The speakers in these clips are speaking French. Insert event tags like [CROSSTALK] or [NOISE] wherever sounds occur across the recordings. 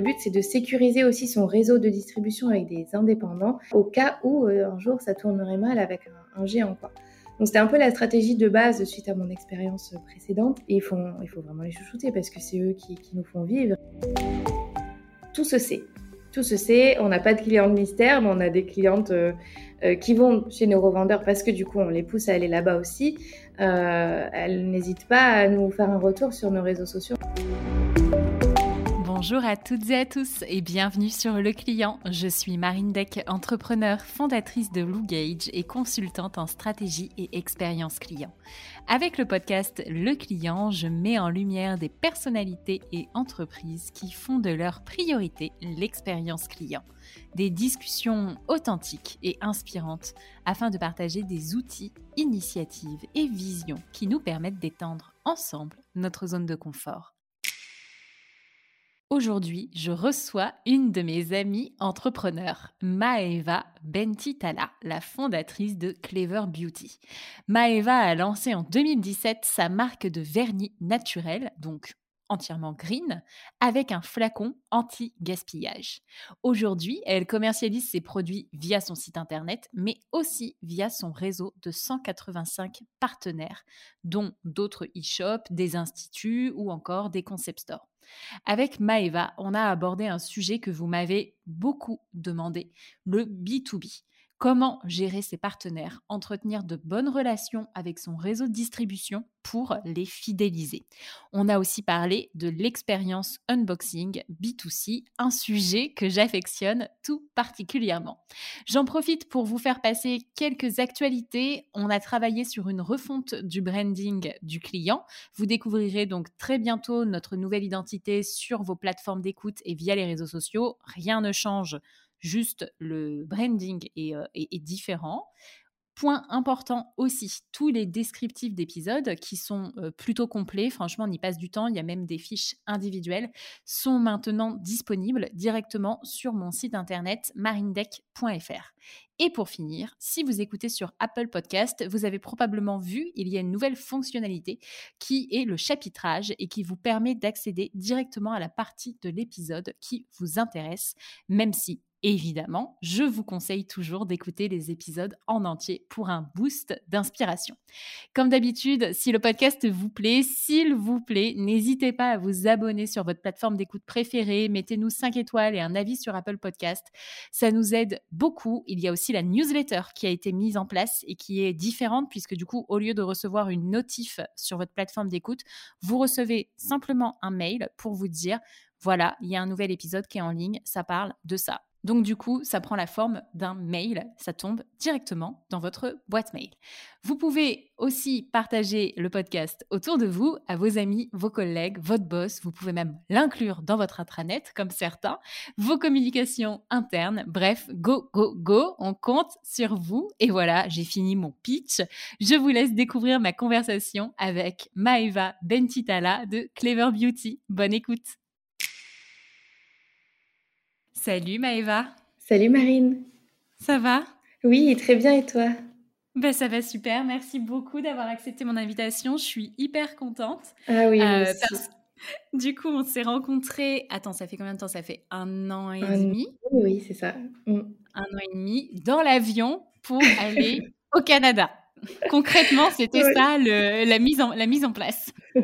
le but, c'est de sécuriser aussi son réseau de distribution avec des indépendants au cas où un jour ça tournerait mal avec un, géant. Donc c'était un peu la stratégie de base suite à mon expérience précédente. Il faut, vraiment les chouchouter parce que c'est eux qui, nous font vivre. Tout se sait. Tout se sait. On n'a pas de clients de mystère, mais on a des clientes euh, qui vont chez nos revendeurs parce que du coup on les pousse à aller là-bas aussi, euh, elles n'hésitent pas à nous faire un retour sur nos réseaux sociaux. Bonjour à toutes et à tous et bienvenue sur Le Client. Je suis Marine Deck, entrepreneur, fondatrice de Lou Gage et consultante en stratégie et expérience client. Avec le podcast Le Client, je mets en lumière des personnalités et entreprises qui font de leur priorité l'expérience client des discussions authentiques et inspirantes afin de partager des outils, initiatives et visions qui nous permettent d'étendre ensemble notre zone de confort. Aujourd'hui, je reçois une de mes amies entrepreneurs, Maeva Bentitala, la fondatrice de Clever Beauty. Maeva a lancé en 2017 sa marque de vernis naturel, donc entièrement green avec un flacon anti-gaspillage. Aujourd'hui, elle commercialise ses produits via son site internet, mais aussi via son réseau de 185 partenaires, dont d'autres e-shops, des instituts ou encore des concept stores. Avec Maeva, on a abordé un sujet que vous m'avez beaucoup demandé, le B2B. Comment gérer ses partenaires, entretenir de bonnes relations avec son réseau de distribution pour les fidéliser. On a aussi parlé de l'expérience unboxing B2C, un sujet que j'affectionne tout particulièrement. J'en profite pour vous faire passer quelques actualités. On a travaillé sur une refonte du branding du client. Vous découvrirez donc très bientôt notre nouvelle identité sur vos plateformes d'écoute et via les réseaux sociaux. Rien ne change juste le branding euh, est, différent. Point important aussi, tous les descriptifs d'épisodes qui sont euh, plutôt complets, franchement on y passe du temps, il y a même des fiches individuelles, sont maintenant disponibles directement sur mon site internet marindeck.fr. Et pour finir, si vous écoutez sur Apple Podcast, vous avez probablement vu, il y a une nouvelle fonctionnalité qui est le chapitrage et qui vous permet d'accéder directement à la partie de l'épisode qui vous intéresse, même si évidemment, je vous conseille toujours d'écouter les épisodes en entier pour un boost d'inspiration. Comme d'habitude, si le podcast vous plaît, s'il vous plaît, n'hésitez pas à vous abonner sur votre plateforme d'écoute préférée, mettez-nous 5 étoiles et un avis sur Apple Podcast. Ça nous aide beaucoup. Il y a aussi la newsletter qui a été mise en place et qui est différente puisque du coup, au lieu de recevoir une notif sur votre plateforme d'écoute, vous recevez simplement un mail pour vous dire voilà, il y a un nouvel épisode qui est en ligne, ça parle de ça. Donc du coup, ça prend la forme d'un mail, ça tombe directement dans votre boîte mail. Vous pouvez aussi partager le podcast autour de vous, à vos amis, vos collègues, votre boss, vous pouvez même l'inclure dans votre intranet comme certains, vos communications internes, bref, go, go, go, on compte sur vous. Et voilà, j'ai fini mon pitch. Je vous laisse découvrir ma conversation avec Maeva Bentitala de Clever Beauty. Bonne écoute. Salut Maëva. Salut Marine. Ça va? Oui, très bien et toi? Ben, ça va super. Merci beaucoup d'avoir accepté mon invitation. Je suis hyper contente. Ah oui, euh, Du coup, on s'est rencontrés. Attends, ça fait combien de temps? Ça fait un an et demi. Oui, c'est ça. Mm. Un an et demi dans l'avion pour aller [LAUGHS] au Canada. Concrètement, c'était ça la, mise en, la mise en place. [LAUGHS]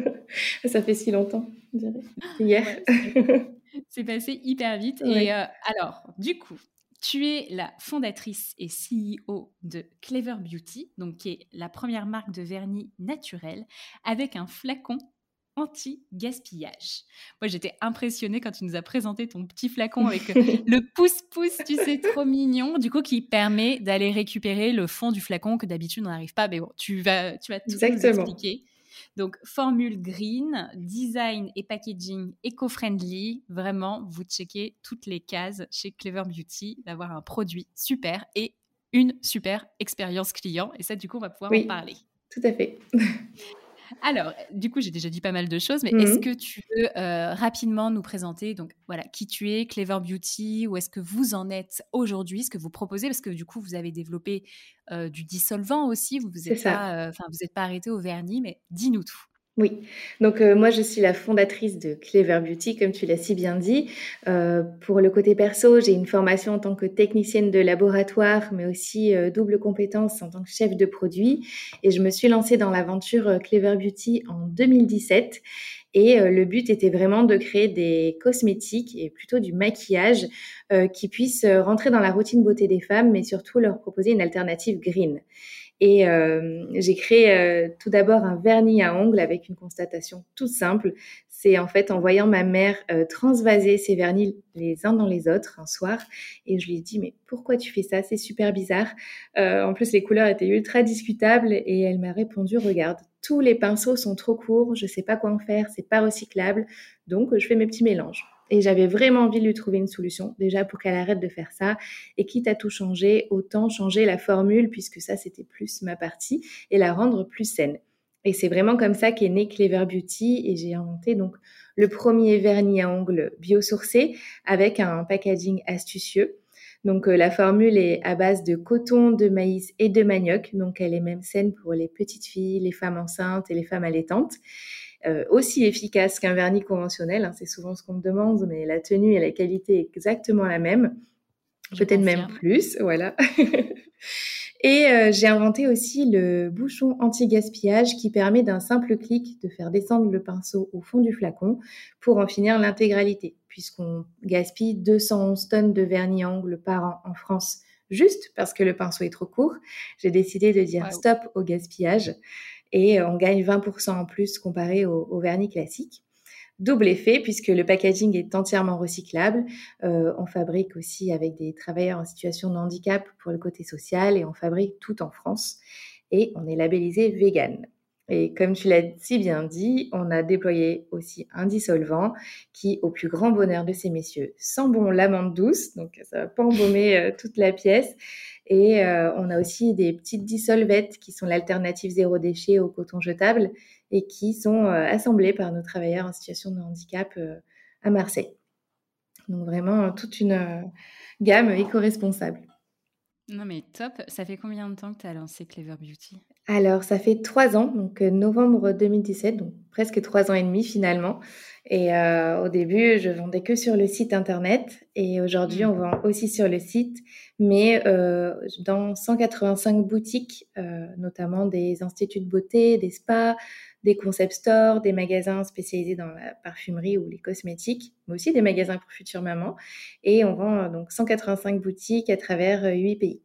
ça fait si longtemps, je dirais. Hier. C'est passé hyper vite. Et euh, alors, du coup, tu es la fondatrice et CEO de Clever Beauty, donc qui est la première marque de vernis naturel avec un flacon anti-gaspillage. Moi, j'étais impressionnée quand tu nous as présenté ton petit flacon avec [LAUGHS] le pouce-pouce, tu sais, trop mignon, du coup, qui permet d'aller récupérer le fond du flacon que d'habitude on n'arrive pas. Mais bon, tu vas, tu vas tout nous expliquer. Donc, formule green, design et packaging éco-friendly. Vraiment, vous checkez toutes les cases chez Clever Beauty d'avoir un produit super et une super expérience client. Et ça, du coup, on va pouvoir en parler. Tout à fait. [LAUGHS] Alors, du coup, j'ai déjà dit pas mal de choses, mais est-ce mmh que tu veux euh, rapidement nous présenter donc voilà qui tu es, Clever Beauty, où est-ce que vous en êtes aujourd'hui, ce que vous proposez, parce que du coup, vous avez développé euh, du dissolvant aussi, vous vous êtes pas, euh, vous n'êtes pas arrêté au vernis, mais dis-nous tout. Oui, donc euh, moi je suis la fondatrice de Clever Beauty, comme tu l'as si bien dit. Euh, pour le côté perso, j'ai une formation en tant que technicienne de laboratoire, mais aussi euh, double compétence en tant que chef de produit. Et je me suis lancée dans l'aventure Clever Beauty en 2017. Et le but était vraiment de créer des cosmétiques et plutôt du maquillage qui puissent rentrer dans la routine beauté des femmes, mais surtout leur proposer une alternative green. Et euh, j'ai créé euh, tout d'abord un vernis à ongles avec une constatation toute simple. C'est en fait en voyant ma mère euh, transvaser ses vernis les uns dans les autres un soir. Et je lui ai dit, mais pourquoi tu fais ça? C'est super bizarre. en plus, les couleurs étaient ultra discutables. Et elle m'a répondu, regarde, tous les pinceaux sont trop courts, je sais pas quoi en faire, c'est pas recyclable. Donc, je fais mes petits mélanges. Et j'avais vraiment envie de lui trouver une solution, déjà pour qu'elle arrête de faire ça. Et quitte à tout changer, autant changer la formule, puisque ça, c'était plus ma partie, et la rendre plus saine. Et c'est vraiment comme ça qu'est né Clever Beauty, et j'ai inventé donc le premier vernis à ongles biosourcé avec un packaging astucieux. Donc euh, la formule est à base de coton, de maïs et de manioc, donc elle est même saine pour les petites filles, les femmes enceintes et les femmes allaitantes. Euh, aussi efficace qu'un vernis conventionnel. Hein, c'est souvent ce qu'on me demande, mais la tenue et la qualité est exactement la même. Peut-être même plus, voilà. [LAUGHS] et euh, j'ai inventé aussi le bouchon anti-gaspillage qui permet d'un simple clic de faire descendre le pinceau au fond du flacon pour en finir l'intégralité, puisqu'on gaspille 211 tonnes de vernis angle par an en France juste parce que le pinceau est trop court. J'ai décidé de dire stop au gaspillage et on gagne 20% en plus comparé au, vernis classique. Double effet puisque le packaging est entièrement recyclable. Euh, on fabrique aussi avec des travailleurs en situation de handicap pour le côté social et on fabrique tout en France. Et on est labellisé vegan. Et comme tu l'as si bien dit, on a déployé aussi un dissolvant qui, au plus grand bonheur de ces messieurs, sent bon l'amande douce, donc ça va pas embaumer euh, toute la pièce. Et euh, on a aussi des petites dissolvettes qui sont l'alternative zéro déchet au coton jetable et qui sont euh, assemblées par nos travailleurs en situation de handicap à Marseille. Donc vraiment toute une gamme éco-responsable. Non mais top, ça fait combien de temps que tu as lancé Clever Beauty? Alors, ça fait trois ans, donc euh, novembre 2017, donc presque trois ans et demi finalement. Et euh, au début, je vendais que sur le site internet. Et aujourd'hui, on vend aussi sur le site, mais euh, dans 185 boutiques, notamment des instituts de beauté, des spas, des concept stores, des magasins spécialisés dans la parfumerie ou les cosmétiques, mais aussi des magasins pour futures mamans. Et on vend donc 185 boutiques à travers huit pays.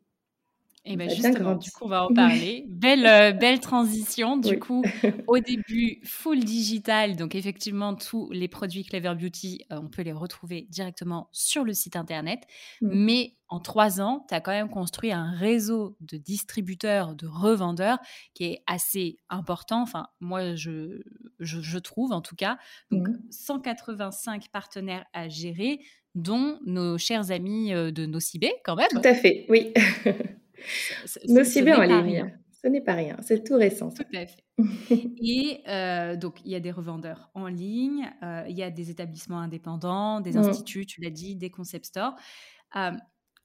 Et bien justement, du coup, on va en [LAUGHS] parler. belle, euh, belle transition. Du coup, au début, full digital. Donc, effectivement, tous les produits Clever Beauty, euh, on peut les retrouver directement sur le site internet. Mm. Mais en trois ans, tu as quand même construit un réseau de distributeurs, de revendeurs qui est assez important. Enfin, moi, je, je, trouve en tout cas. Donc, 185 mm. partenaires à gérer, dont nos chers amis euh, de Nocibé, quand même. Tout à fait, oui. [LAUGHS] En ligne. Ce n'est pas rien, c'est tout récent. Tout à fait. [LAUGHS] Et euh, donc, il y a des revendeurs en ligne, euh, il y a des établissements indépendants, des mmh. instituts, tu l'as dit, des concept stores. Euh,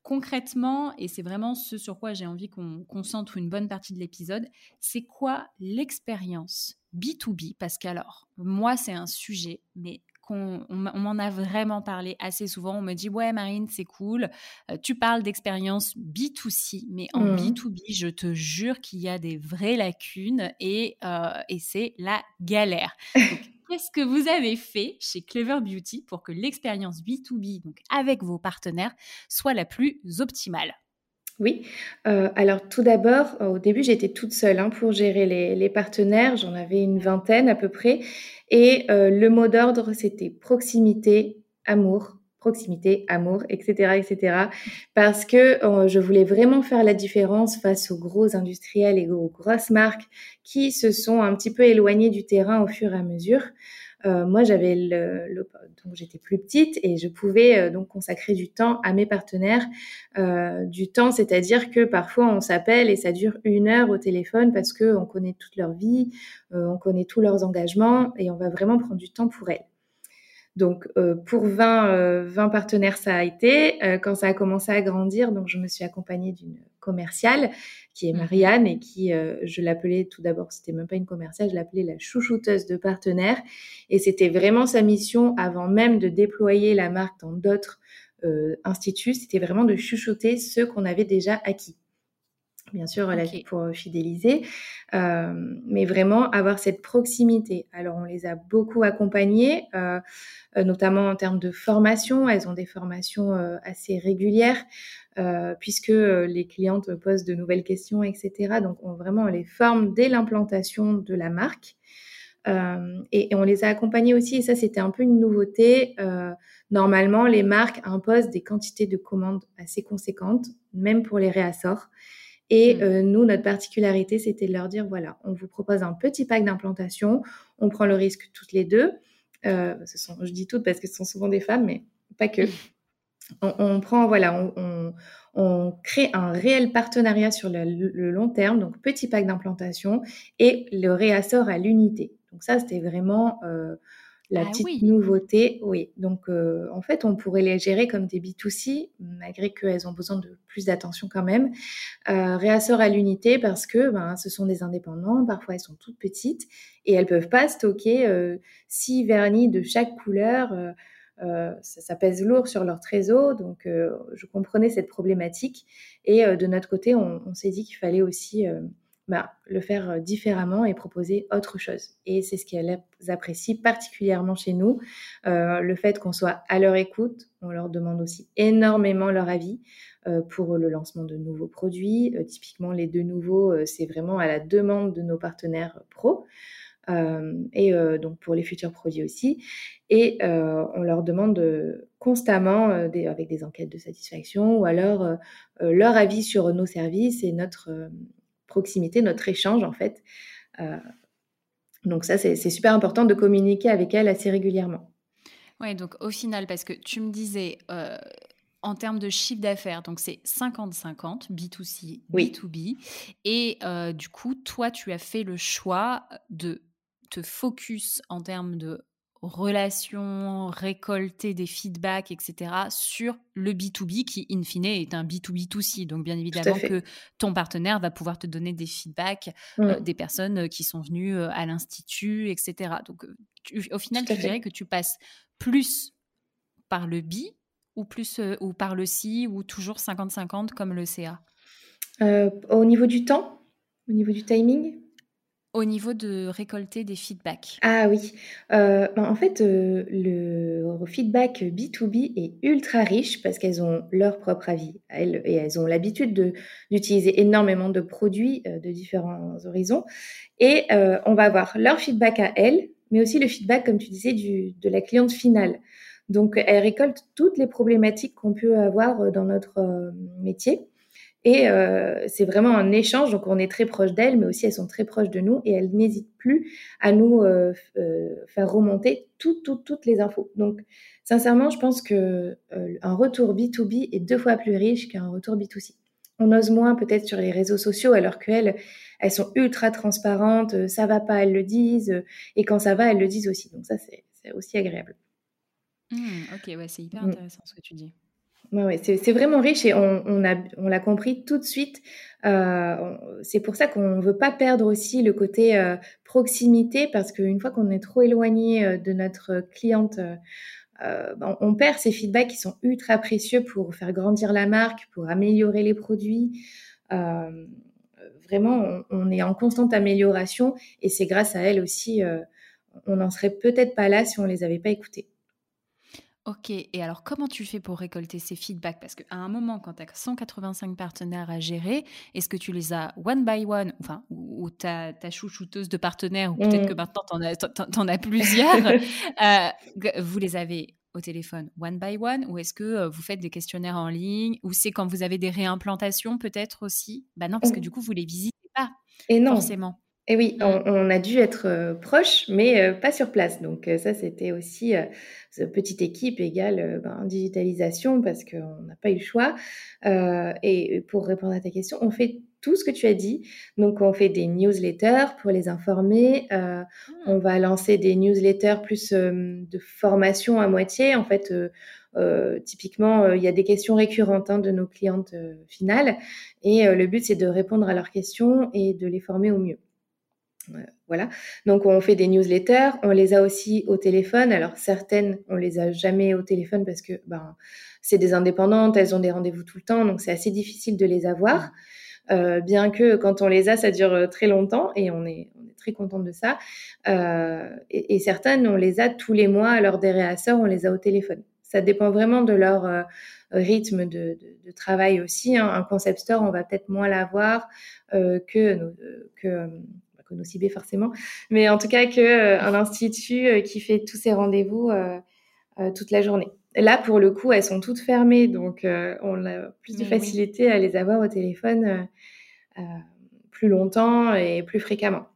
concrètement, et c'est vraiment ce sur quoi j'ai envie qu'on concentre une bonne partie de l'épisode, c'est quoi l'expérience B2B Parce qu'alors, moi, c'est un sujet, mais on, m'en a vraiment parlé assez souvent. On me dit ouais Marine c'est cool, euh, tu parles d'expérience B2C, mais en B2B mmh. je te jure qu'il y a des vraies lacunes et, euh, et c'est la galère. [LAUGHS] Qu'est-ce que vous avez fait chez Clever Beauty pour que l'expérience B2B, donc avec vos partenaires, soit la plus optimale? Oui, euh, alors tout d'abord, au début, j'étais toute seule hein, pour gérer les, partenaires. J'en avais une vingtaine à peu près. Et euh, le mot d'ordre, c'était proximité, amour, proximité, amour, etc., etc. Parce que euh, je voulais vraiment faire la différence face aux gros industriels et aux grosses marques qui se sont un petit peu éloignés du terrain au fur et à mesure. Euh, moi, j'avais donc j'étais plus petite et je pouvais euh, donc consacrer du temps à mes partenaires. Euh, du temps, c'est-à-dire que parfois on s'appelle et ça dure une heure au téléphone parce que on connaît toute leur vie, on connaît tous leurs engagements et on va vraiment prendre du temps pour elles. Donc pour 20, 20 partenaires, ça a été. quand ça a commencé à grandir, donc je me suis accompagnée d'une commerciale qui est mmh Marianne et qui, je l'appelais tout d'abord, c'était même pas une commerciale, je l'appelais la chouchouteuse de partenaires. Et c'était vraiment sa mission avant même de déployer la marque dans d'autres instituts, c'était vraiment de chouchouter ceux qu'on avait déjà acquis bien sûr pour fidéliser, mais vraiment avoir cette proximité. Alors on les a beaucoup accompagnés, notamment en termes de formation. Elles ont des formations assez régulières puisque les clientes posent de nouvelles questions, etc. Donc on, vraiment on les forme dès l'implantation de la marque. et, on les a accompagnés aussi, et ça c'était un peu une nouveauté. normalement, les marques imposent des quantités de commandes assez conséquentes, même pour les réassorts. Et mmh. euh, nous, notre particularité, c'était de leur dire, voilà, on vous propose un petit pack d'implantation, on prend le risque toutes les deux. Euh, ce sont, je dis toutes parce que ce sont souvent des femmes, mais pas que. [LAUGHS] On, prend, voilà, on, on, crée un réel partenariat sur le, le long terme, donc petit pack d'implantation et le réassort à l'unité. Donc ça, c'était vraiment euh, la ah petite nouveauté, oui. Donc, euh, en fait, on pourrait les gérer comme des B2C, malgré qu'elles ont besoin de plus d'attention quand même. Euh, réassort à l'unité parce que ben, ce sont des indépendants, parfois elles sont toutes petites et elles peuvent pas stocker euh, six vernis de chaque couleur. Euh, ça, ça, pèse lourd sur leur trésor, donc je comprenais cette problématique. Et de notre côté, on, on s'est dit qu'il fallait aussi bah, le faire euh, différemment et proposer autre chose. Et c'est ce qu'elles apprécient particulièrement chez nous, euh, le fait qu'on soit à leur écoute. On leur demande aussi énormément leur avis euh, pour le lancement de nouveaux produits. typiquement, les deux nouveaux, c'est vraiment à la demande de nos partenaires pro. et donc pour les futurs produits aussi. Et on leur demande constamment, avec des enquêtes de satisfaction, ou alors leur avis sur nos services et notre proximité, notre échange en fait. Euh, donc ça, c'est super important de communiquer avec elle assez régulièrement. Oui, donc au final, parce que tu me disais, euh, en termes de chiffre d'affaires, donc c'est 50-50, B2C, B2B. Et euh, du coup, toi, tu as fait le choix de te focus en termes de relations, récolter des feedbacks, etc., sur le B2B qui, in fine, est un B2B2C. Donc, bien évidemment que ton partenaire va pouvoir te donner des feedbacks euh, mmh. des personnes euh, qui sont venues euh, à l'Institut, etc. Donc, au final, tu dirais que tu passes plus par le B ou, plus, ou par le C ou toujours 50-50 comme le CA Au niveau du temps? Au niveau du timing? Au niveau de récolter des feedbacks Ah oui. Euh, ben, en fait, euh, le feedback B2B est ultra riche parce qu'elles ont leur propre avis elles, et elles ont l'habitude d'utiliser énormément de produits euh, de différents horizons. Et on va avoir leur feedback à elles, mais aussi le feedback, comme tu disais, de la cliente finale. Donc, elles récoltent toutes les problématiques qu'on peut avoir dans notre métier. Et euh, c'est vraiment un échange, donc on est très proche d'elles, mais aussi elles sont très proches de nous et elles n'hésitent plus à nous euh, euh, faire remonter toutes, les infos. Donc sincèrement, je pense que un retour B2B est deux fois plus riche qu'un retour B2C. On ose moins peut-être sur les réseaux sociaux, alors qu'elles, elles sont ultra transparentes, ça va pas, elles le disent, et quand ça va, elles le disent aussi. Donc ça, c'est aussi agréable. Mmh, ok, ouais, c'est hyper mmh. intéressant ce que tu dis. Ouais, c'est vraiment riche et on, l'a compris tout de suite. Euh, c'est pour ça qu'on ne veut pas perdre aussi le côté euh, proximité parce qu'une fois qu'on est trop éloigné euh, de notre cliente, ben, on perd ces feedbacks qui sont ultra précieux pour faire grandir la marque, pour améliorer les produits. vraiment, on, est en constante amélioration et c'est grâce à elle aussi. on n'en serait peut-être pas là si on les avait pas écoutées. Ok, et alors comment tu fais pour récolter ces feedbacks? Parce qu'à un moment, quand tu as 185 partenaires à gérer, est-ce que tu les as one by one, enfin, ou, ta, ta chouchouteuse de partenaires, ou peut-être que mmh. maintenant tu en, as plusieurs, [LAUGHS] euh, vous les avez au téléphone one by one, ou est-ce que euh, vous faites des questionnaires en ligne, ou c'est quand vous avez des réimplantations peut-être aussi? Bah non, parce que du coup, vous les visitez pas et non. forcément. Et oui, mmh. on, a dû être euh, proche, mais euh, pas sur place. Donc euh, ça, c'était aussi petite équipe égale ben, digitalisation parce qu'on n'a pas eu le choix. et pour répondre à ta question, on fait tout ce que tu as dit. Donc on fait des newsletters pour les informer. Mmh. On va lancer des newsletters plus de formation à moitié. En fait, typiquement, il y a des questions récurrentes hein, de nos clientes finales et le but, c'est de répondre à leurs questions et de les former au mieux. Voilà. Donc on fait des newsletters, on les a aussi au téléphone. Alors certaines, on les a jamais au téléphone parce que ben c'est des indépendantes, elles ont des rendez-vous tout le temps, donc c'est assez difficile de les avoir. Euh, bien que quand on les a, ça dure euh, très longtemps et on est, très contente de ça. Euh, et, certaines, on les a tous les mois lors des réasseurs, on les a au téléphone. Ça dépend vraiment de leur euh, rythme de, travail aussi. Hein. Un concept store, on va peut-être moins l'avoir euh, que, que CB forcément, mais en tout cas que euh, institut euh, qui fait tous ses rendez-vous euh, toute la journée. Là, pour le coup, elles sont toutes fermées, donc on a plus de facilité à les avoir au téléphone plus longtemps et plus fréquemment.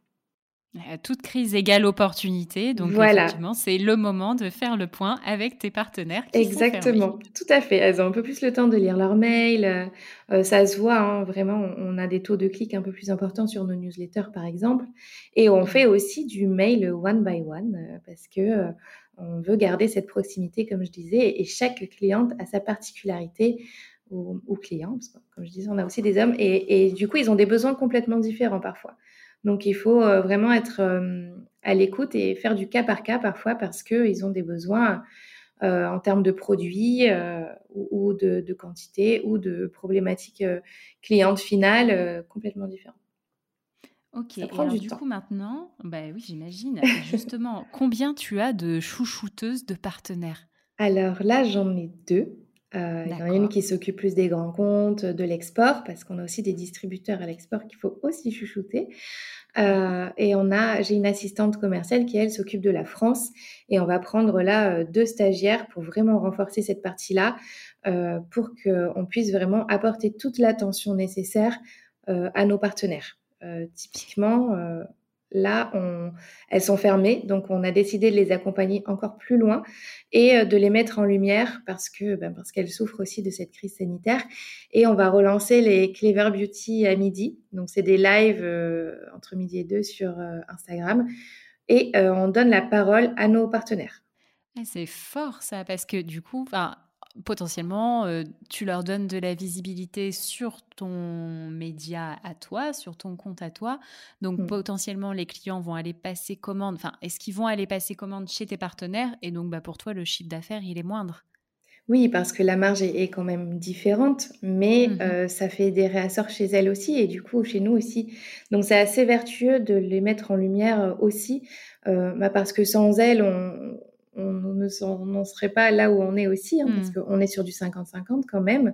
Toute crise égale opportunité. Donc, voilà. effectivement, c'est le moment de faire le point avec tes partenaires. Exactement, tout à fait. Elles ont un peu plus le temps de lire leurs mails. Euh, euh, ça se voit, hein, vraiment, on a des taux de clics un peu plus importants sur nos newsletters, par exemple. Et on fait aussi du mail one by one euh, parce que on veut garder cette proximité, comme je disais, et chaque cliente a sa particularité ou, client, parce que, comme je disais, on a aussi des hommes, et, et du coup, ils ont des besoins complètement différents parfois. Donc il faut euh, vraiment être euh, à l'écoute et faire du cas par cas parfois parce qu'ils ont des besoins euh, en termes de produits ou, de, quantité ou de problématiques clientes finales complètement différentes. Ok, Ça prend du, du coup maintenant, bah oui j'imagine, justement, [LAUGHS] combien tu as de chouchouteuses de partenaires? Alors là j'en ai deux. Euh, il y en a une qui s'occupe plus des grands comptes, de l'export, parce qu'on a aussi des distributeurs à l'export qu'il faut aussi chouchouter. Euh, et on a, j'ai une assistante commerciale qui elle s'occupe de la France, et on va prendre là euh, deux stagiaires pour vraiment renforcer cette partie-là, euh, pour qu'on puisse vraiment apporter toute l'attention nécessaire euh, à nos partenaires. Euh, typiquement, Là, elles sont fermées, donc on a décidé de les accompagner encore plus loin et euh, de les mettre en lumière parce que ben, parce qu'elles souffrent aussi de cette crise sanitaire. Et on va relancer les Clever Beauty à midi. Donc c'est des lives euh, entre midi et deux sur euh, Instagram et on donne la parole à nos partenaires. Ah, c'est fort ça parce que du coup, potentiellement, euh, tu leur donnes de la visibilité sur ton média à toi, sur ton compte à toi. Donc, mmh. potentiellement, les clients vont aller passer commande. Enfin, est-ce qu'ils vont aller passer commande chez tes partenaires? Et donc, bah, pour toi, le chiffre d'affaires, il est moindre. Oui, parce que la marge est, quand même différente, mais mmh euh, ça fait des réassorts chez elles aussi et du coup chez nous aussi. Donc c'est assez vertueux de les mettre en lumière euh, aussi, bah, parce que sans elles, on, on ne serait pas là où on est aussi, hein, parce hmm. qu'on est sur du 50-50 quand même.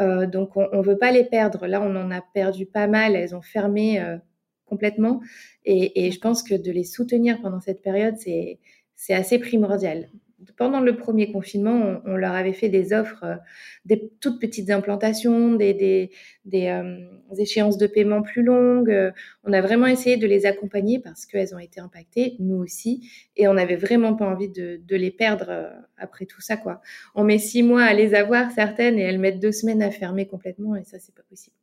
Euh, donc on ne veut pas les perdre. Là, on en a perdu pas mal. Elles ont fermé euh, complètement. Et, et, je pense que de les soutenir pendant cette période, c'est assez primordial pendant le premier confinement, on, leur avait fait des offres, euh, des toutes petites implantations, des, euh, échéances de paiement plus longues. on a vraiment essayé de les accompagner parce qu'elles ont été impactées, nous aussi, et on n'avait vraiment pas envie de, les perdre euh, après tout ça. quoi. On met six mois à les avoir, certaines, et elles mettent deux semaines à fermer complètement, et ça, c'est pas possible.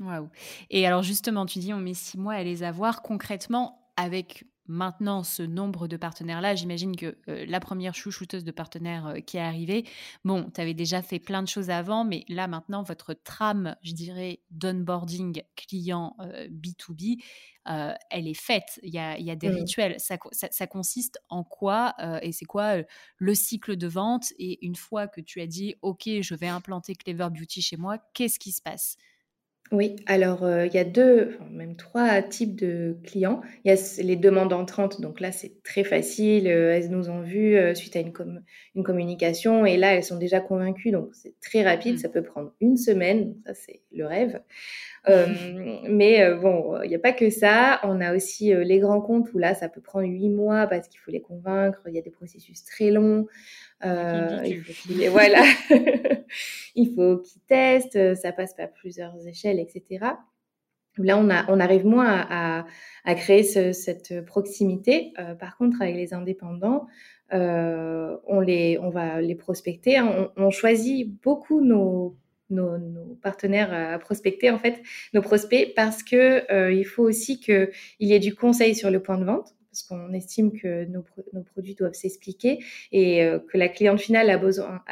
Waouh. Et alors justement, tu dis on met six mois à les avoir concrètement avec maintenant ce nombre de partenaires-là, j'imagine que euh, la première chouchouteuse de partenaires euh, qui est arrivée, bon, tu avais déjà fait plein de choses avant, mais là maintenant, votre trame, je dirais, d'onboarding client B2B, euh, elle est faite. Il y a, y a des mmh. rituels. Ça, ça, consiste en quoi et c'est quoi le cycle de vente? Et une fois que tu as dit, OK, je vais implanter Clever Beauty chez moi, qu'est-ce qui se passe? Oui, alors euh, il y a deux, même trois types de clients. Il y a les demandes entrantes, donc là c'est très facile, euh, elles nous ont vues euh, suite à une, une communication et là elles sont déjà convaincues, donc c'est très rapide, mmh. ça peut prendre une semaine, ça c'est le rêve. Mais bon, il n'y a pas que ça, on a aussi les grands comptes où là ça peut prendre huit mois parce qu'il faut les convaincre, il y a des processus très longs. Euh, il faut voilà, [LAUGHS] il faut qu'ils testent, ça passe par plusieurs échelles, etc. Là, on, a, on arrive moins à, à, créer ce, cette proximité. Euh, par contre, avec les indépendants, euh, on, les, on va les prospecter. Hein. On, on, choisit beaucoup nos, nos, partenaires à prospecter, en fait, nos prospects, parce que euh, il faut aussi qu'il y ait du conseil sur le point de vente parce qu'on estime que nos, produits doivent s'expliquer et que la cliente finale a besoin,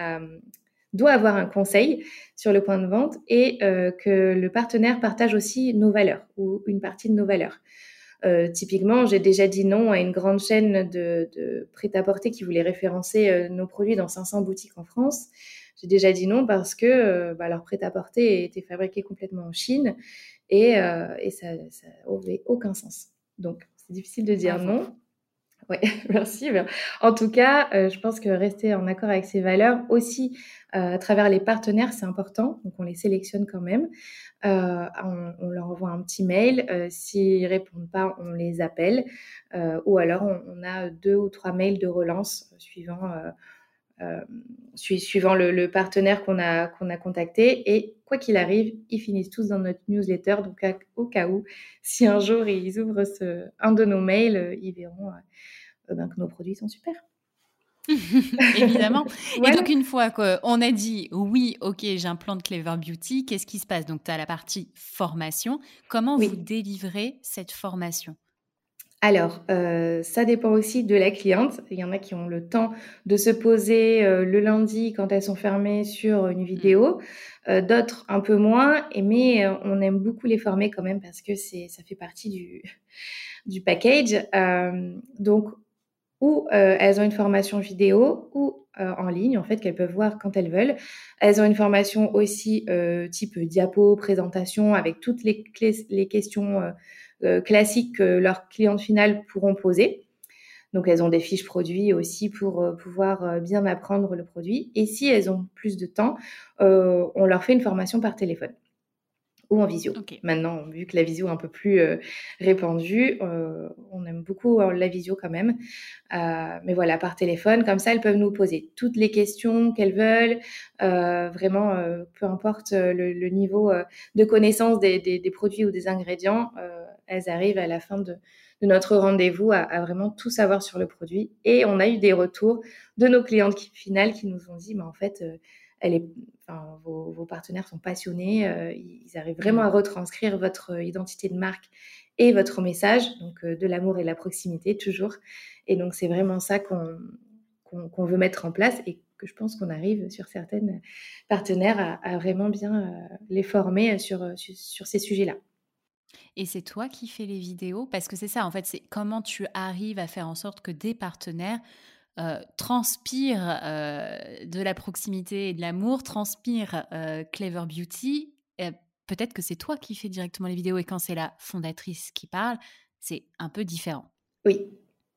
doit avoir un conseil sur le point de vente et que le partenaire partage aussi nos valeurs ou une partie de nos valeurs. Euh, typiquement, j'ai déjà dit non à une grande chaîne de, de prêt-à-porter qui voulait référencer euh, nos produits dans 500 boutiques en France. J'ai déjà dit non parce que euh, bah, leur prêt-à-porter était fabriqué complètement en Chine et, et ça n'avait aucun sens. Donc, c'est difficile de dire non. Oui, [LAUGHS] merci. En tout cas, je pense que rester en accord avec ses valeurs aussi à travers les partenaires, c'est important. Donc, on les sélectionne quand même. Euh, on, leur envoie un petit mail. Euh, s'ils répondent pas, on les appelle. Euh, ou alors, on, a deux ou trois mails de relance suivant, suivant le, partenaire qu'on a, a contacté. Et quoi qu'il arrive, ils finissent tous dans notre newsletter. Donc, au cas où, si un jour ils ouvrent un de nos mails, ils verront ben, que nos produits sont super. [LAUGHS] Évidemment. Et donc, une fois qu'on a dit oui, ok, j'ai un plan de Clever Beauty, qu'est-ce qui se passe? Donc, tu as la partie formation. Comment vous délivrez cette formation? Alors, euh, ça dépend aussi de la cliente. Il y en a qui ont le temps de se poser euh, le lundi quand elles sont fermées sur une vidéo, mmh. euh, d'autres un peu moins. Et, mais on aime beaucoup les former quand même parce que c'est ça fait partie du, [LAUGHS] du package. donc, ou euh, elles ont une formation vidéo ou euh, en ligne, en fait, qu'elles peuvent voir quand elles veulent. Elles ont une formation aussi euh, type diapo, présentation, avec toutes les, les questions classiques que leurs clientes finales pourront poser. Donc, elles ont des fiches produits aussi pour pouvoir bien apprendre le produit. Et si elles ont plus de temps, on leur fait une formation par téléphone ou en visio. Maintenant, vu que la visio est un peu plus euh, répandue, euh, on aime beaucoup euh, la visio quand même. mais voilà, par téléphone, comme ça, elles peuvent nous poser toutes les questions qu'elles veulent. vraiment, peu importe le, niveau de connaissance des, produits ou des ingrédients, elles arrivent à la fin de, notre rendez-vous à, à, vraiment tout savoir sur le produit. Et on a eu des retours de nos clientes finales qui nous ont dit, mais en fait, elle est, enfin, vos, vos, partenaires sont passionnés, euh, ils arrivent vraiment à retranscrire votre identité de marque et votre message, donc euh, de l'amour et de la proximité toujours. Et donc c'est vraiment ça qu'on veut mettre en place et que je pense qu'on arrive sur certaines partenaires à, à vraiment bien euh, les former sur, sur, sur ces sujets-là. Et c'est toi qui fais les vidéos? Parce que c'est ça, en fait, c'est comment tu arrives à faire en sorte que des partenaires euh, transpire euh, de la proximité et de l'amour, transpire euh, Clever Beauty, peut-être que c'est toi qui fais directement les vidéos et quand c'est la fondatrice qui parle, c'est un peu différent. Oui,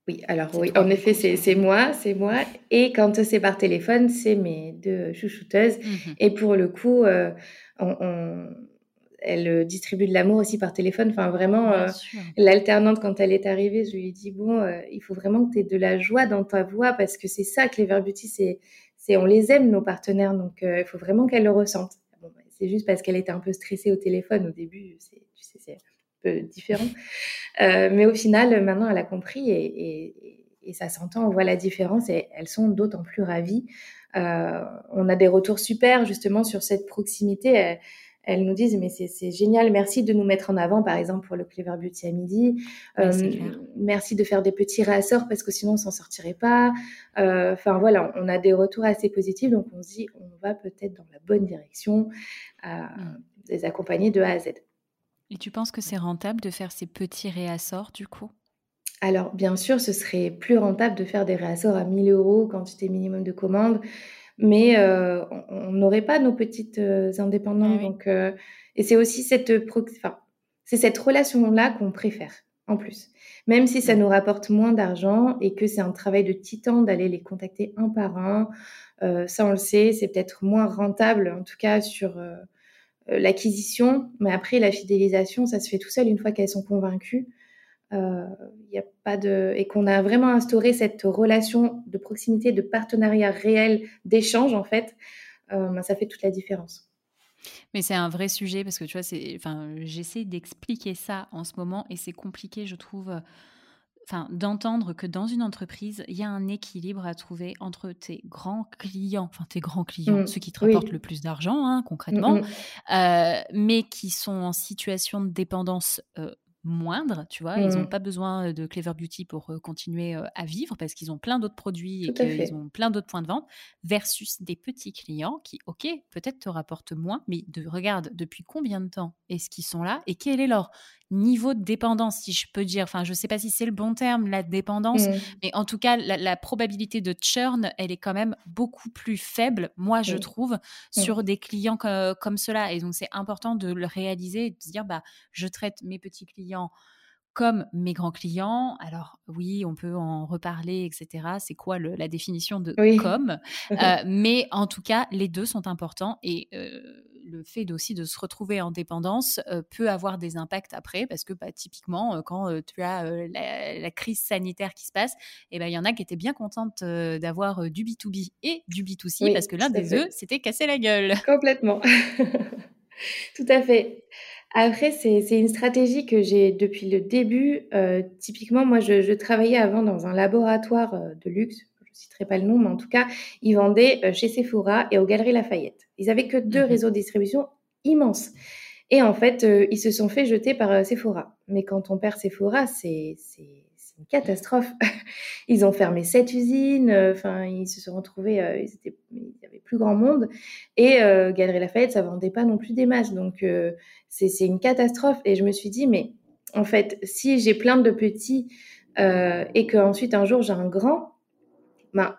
oui, alors oui, en effet, c'est moi, c'est moi. Et quand c'est par téléphone, c'est mes deux chouchouteuses. Mmh et pour le coup, on, elle euh, distribue de l'amour aussi par téléphone. Enfin, vraiment, euh, l'alternante, quand elle est arrivée, je lui ai dit, bon, euh, il faut vraiment que tu aies de la joie dans ta voix parce que c'est ça que les Beauty, c'est, c'est on les aime, nos partenaires. Donc, il faut vraiment qu'elle le ressente. Bon, bah, c'est juste parce qu'elle était un peu stressée au téléphone au début. C'est, tu sais, c'est un peu différent. mais au final, maintenant, elle a compris et, et, et ça s'entend. On voit la différence et elles sont d'autant plus ravies. on a des retours super justement sur cette proximité elles nous disent mais c'est génial, merci de nous mettre en avant, par exemple pour le Clever Beauty à midi. Euh, merci de faire des petits réassorts parce que sinon on s'en sortirait pas. Euh, enfin voilà, on a des retours assez positifs, donc on se dit on va peut-être dans la bonne direction, à mm. les accompagner de A à Z. Et tu penses que c'est rentable de faire ces petits réassorts du coup? Alors, bien sûr, ce serait plus rentable de faire des réassorts à 1000 euros, quantité minimum de commandes, mais euh, on n'aurait pas nos petites euh, indépendantes. Donc, euh, et c'est aussi cette, enfin, c'est cette relation-là qu'on préfère en plus. Même si ça nous rapporte moins d'argent et que c'est un travail de titan d'aller les contacter un par un, ça on le sait, c'est peut-être moins rentable en tout cas sur l'acquisition, mais après la fidélisation, ça se fait tout seul une fois qu'elles sont convaincues euh, a pas de et qu'on a vraiment instauré cette relation de proximité, de partenariat réel, d'échange en fait, euh, ben, ça fait toute la différence. Mais c'est un vrai sujet parce que tu vois, c'est, enfin, j'essaie d'expliquer ça en ce moment et c'est compliqué, je trouve, enfin, d'entendre que dans une entreprise, il y a un équilibre à trouver entre tes grands clients, enfin tes grands clients, mmh. ceux qui te rapportent le plus d'argent, hein, concrètement, mmh, mmh. Euh, mais qui sont en situation de dépendance moindre, tu vois. Ils n'ont mmh. pas besoin de Clever Beauty pour continuer à vivre parce qu'ils ont plein d'autres produits et qu'ils ont plein d'autres points de vente versus des petits clients qui, ok, peut-être te rapportent moins, mais de, regarde depuis combien de temps est-ce qu'ils sont là et quel est leur niveau de dépendance, si je peux dire? Enfin, je ne sais pas si c'est le bon terme, la dépendance, mmh. mais en tout cas, la, probabilité de churn, elle est quand même beaucoup plus faible, moi, je trouve, sur des clients comme cela. Et donc, c'est important de le réaliser et de se dire, bah, je traite mes petits clients comme mes grands clients. Alors oui, on peut en reparler, etc. C'est quoi la définition de comme? [LAUGHS] Euh, Mais en tout cas, les deux sont importants et euh, le fait aussi de se retrouver en dépendance euh, peut avoir des impacts après parce que bah, typiquement, quand tu as la, crise sanitaire qui se passe, et eh ben, il y en a qui étaient bien contentes d'avoir du B2B et du B2C parce que l'un des deux s'était cassé la gueule. Complètement. [LAUGHS] [LAUGHS] Tout à fait. Après, c'est une stratégie que j'ai depuis le début. Euh, typiquement, moi, je, travaillais avant dans un laboratoire euh, de luxe. Je ne citerai pas le nom, mais en tout cas, ils vendaient euh, chez Sephora et aux Galeries Lafayette. Ils avaient que deux mmh réseaux de distribution immenses. Et en fait, ils se sont fait jeter par Sephora. Mais quand on perd Sephora, c'est catastrophe. [LAUGHS] ils ont fermé sept usines, euh, enfin, ils se sont retrouvés, euh, ils étaient, il y avait plus grand monde. Et euh, Galerie Lafayette, ça vendait pas non plus des masses. Donc, c'est une catastrophe. Et je me suis dit, mais en fait, si j'ai plein de petits et qu'ensuite un jour j'ai un grand, ben,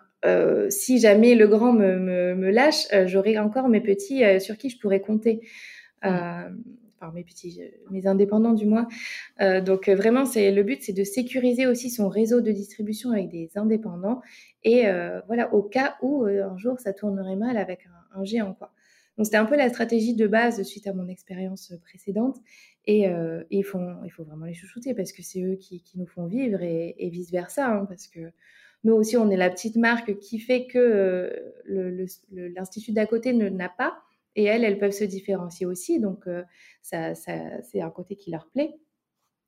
si jamais le grand me, me, me lâche, j'aurai encore mes petits sur qui je pourrais compter. Mmh mes petits, euh, mes indépendants du moins. Euh, donc euh, vraiment, c'est le but, c'est de sécuriser aussi son réseau de distribution avec des indépendants. Et voilà, au cas où un jour ça tournerait mal avec un, géant, quoi. Donc c'était un peu la stratégie de base suite à mon expérience précédente. Et, il, faut, vraiment les chouchouter parce que c'est eux qui, nous font vivre et, vice versa, hein, parce que nous aussi, on est la petite marque qui fait que l'institut d'à côté n'a pas. Et elles, elles peuvent se différencier aussi. Donc, euh, ça, c'est un côté qui leur plaît.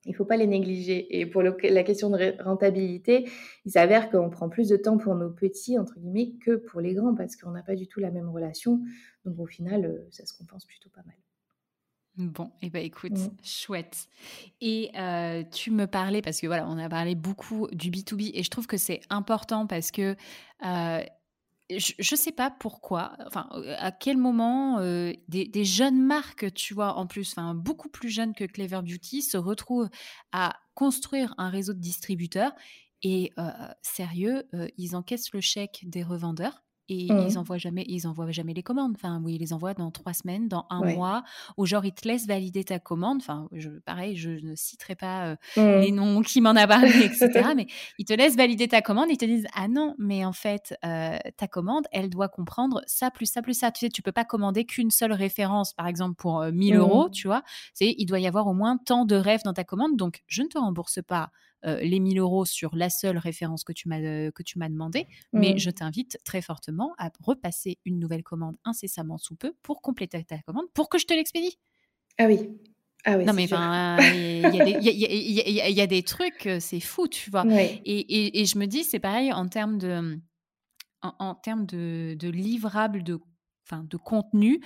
Il ne faut pas les négliger. Et pour la question de rentabilité, il s'avère qu'on prend plus de temps pour nos petits, entre guillemets, que pour les grands, parce qu'on n'a pas du tout la même relation. Donc, au final, euh, ça se compense plutôt pas mal. Bon, et eh ben écoute, mmh. chouette. Et euh, tu me parlais, parce que voilà, on a parlé beaucoup du B2B, et je trouve que c'est important parce que je ne sais pas pourquoi, enfin, à quel moment des, jeunes marques, tu vois, en plus, enfin, beaucoup plus jeunes que Clever Beauty, se retrouvent à construire un réseau de distributeurs et sérieux, ils encaissent le chèque des revendeurs et mmh. ils envoient jamais ils envoient jamais les commandes enfin oui ils les envoient dans trois semaines dans un mois ou genre ils te laissent valider ta commande enfin je pareil je ne citerai pas mmh. les noms qui m'en a parlé etc [LAUGHS] mais ils te laissent valider ta commande ils te disent ah non mais en fait ta commande elle doit comprendre ça plus ça plus ça tu sais tu peux pas commander qu'une seule référence par exemple pour 1000 euros mmh. tu vois c'est il doit y avoir au moins tant de rêves dans ta commande donc je ne te rembourse pas euh, les 1000 euros sur la seule référence que tu m'as euh, que tu m'as demandé, mais mmh. je t'invite très fortement à repasser une nouvelle commande incessamment sous peu pour compléter ta commande, pour que je te l'expédie. Ah oui. Ah oui, non, mais il y, a des trucs, euh, c'est fou, tu vois. Et, et, je me dis, c'est pareil en termes de, en, termes de, de livrables, de Enfin, de contenu,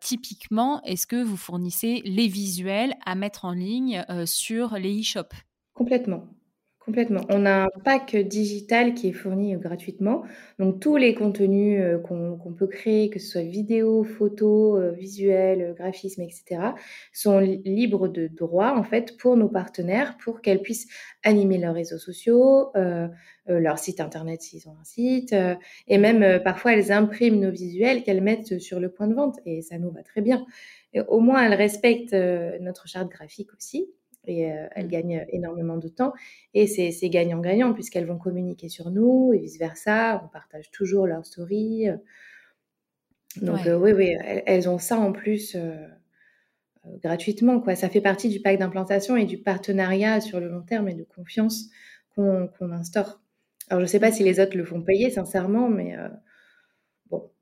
typiquement, est-ce que vous fournissez les visuels à mettre en ligne sur les e-shops? Complètement. Complètement. On a un pack digital qui est fourni euh, gratuitement. Donc tous les contenus euh, qu'on peut créer, que ce soit vidéo, photo, euh, visuel, graphisme, etc., sont libres de droit en fait pour nos partenaires, pour qu'elles puissent animer leurs réseaux sociaux, leur site internet s'ils ont un site, et même parfois elles impriment nos visuels qu'elles mettent sur le point de vente et ça nous va très bien. Au moins elles respectent notre charte graphique aussi et euh, elles mmh. gagnent énormément de temps. Et c'est gagnant-gagnant puisqu'elles vont communiquer sur nous et vice-versa. On partage toujours leurs stories. Donc euh, oui, oui, elles, ont ça en plus euh, gratuitement. Quoi. Ça fait partie du pack d'implantation et du partenariat sur le long terme et de confiance qu'on instaure. Alors je ne sais pas si les autres le font payer sincèrement, mais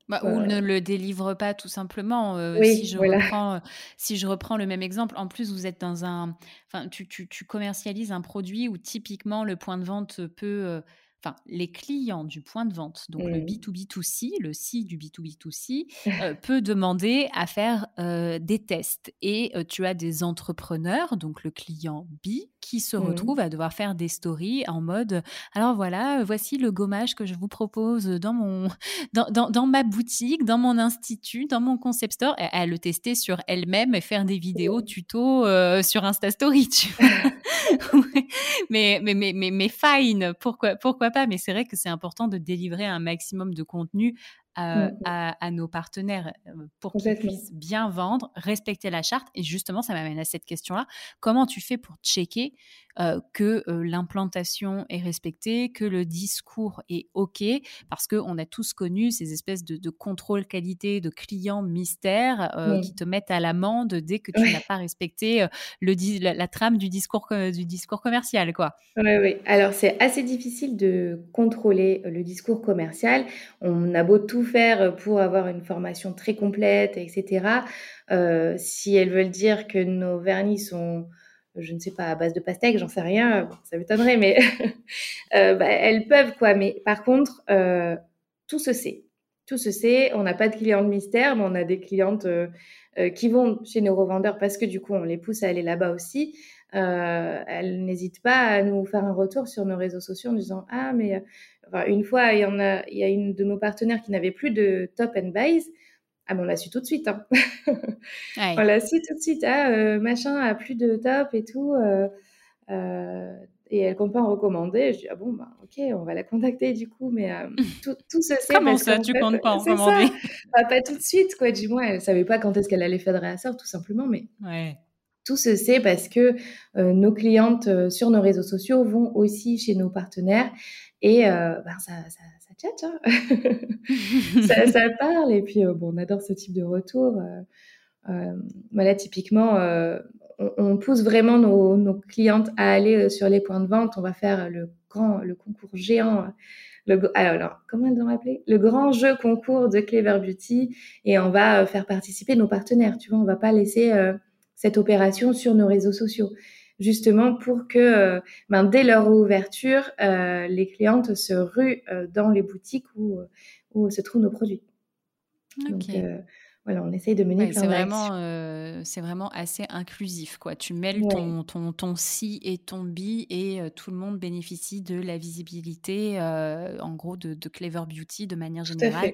bah, ou ne le délivre pas tout simplement. si, je [LAUGHS] reprends, si je reprends le même exemple, en plus vous êtes dans un, enfin tu, tu, tu, commercialises un produit où typiquement le point de vente peut enfin, les clients du point de vente, donc le B2B2C, mmh. le C du B2B2C, [LAUGHS] euh, peut demander à faire des tests. Et tu as des entrepreneurs, donc le client B, qui se mmh. retrouve à devoir faire des stories en mode alors voilà, voici le gommage que je vous propose dans, mon, [LAUGHS] dans, dans, dans ma boutique, dans mon institut, dans mon concept store, à le tester sur elle-même et faire des vidéos tuto sur Insta Story, [LAUGHS] tu vois. mais, mais, mais, mais, mais fine, pourquoi, pourquoi mais c'est vrai que c'est important de délivrer un maximum de contenu euh, mmh à, nos partenaires euh, pour qu'ils puissent bien vendre, respecter la charte. Et justement, ça m'amène à cette question-là. Comment tu fais pour checker euh, que l'implantation est respectée, que le discours est OK Parce qu'on a tous connu ces espèces de, contrôle qualité de clients mystères qui te mettent à l'amende dès que tu n'as pas respecté le, la, trame du discours, du discours commercial. Quoi. Oui, oui. Alors, c'est assez difficile de contrôler le discours commercial. On a beau tout faire pour avoir une formation très complète, etc. Euh, si elles veulent dire que nos vernis sont, je ne sais pas, à base de pastèque, j'en sais rien, ça m'étonnerait, mais [LAUGHS] euh, bah, elles peuvent quoi. Mais par contre, euh, tout se sait. Tout se sait. On n'a pas de clientes mystère, mais on a des clientes qui vont chez nos revendeurs parce que du coup, on les pousse à aller là-bas aussi. elles n'hésitent pas à nous faire un retour sur nos réseaux sociaux en disant ah mais une fois, il y, en a, il y a une de nos partenaires qui n'avait plus de top and buys. Ah, bon, on l'a su tout de suite. Hein. [LAUGHS] On l'a su tout de suite. Ah, euh, machin a plus de top et tout. Euh, euh, et elle compte pas en recommander. Je dis, ah bon, bah, ok, on va la contacter du coup. Mais [LAUGHS] tout, tout, se sait. Comment ça, tu comptes pas en recommander? Bah, Pas tout de suite, quoi. Du moins, elle savait pas quand est-ce qu'elle allait faire de réassort, tout simplement. Mais ouais. Tout se sait parce que nos clientes sur nos réseaux sociaux vont aussi chez nos partenaires et euh, ben ça, ça, ça hein [LAUGHS] ça, ça, parle. Et puis, euh, bon, on adore ce type de retour. Euh, voilà, typiquement, on, pousse vraiment nos, nos, clientes à aller sur les points de vente. On va faire le grand, le concours géant. Le, alors, comment elles ont appelé? Le grand jeu concours de Clever Beauty. Et on va faire participer nos partenaires. Tu vois, on va pas laisser cette opération sur nos réseaux sociaux justement pour que euh, ben, dès leur ouverture, euh, les clientes se ruent euh, dans les boutiques où, où se trouvent nos produits. Donc, voilà, on essaye de mener C'est vraiment, c'est vraiment assez inclusif, quoi. Tu mêles ton, ton, ton si et ton bi et tout le monde bénéficie de la visibilité, en gros, de, de, Clever Beauty de manière générale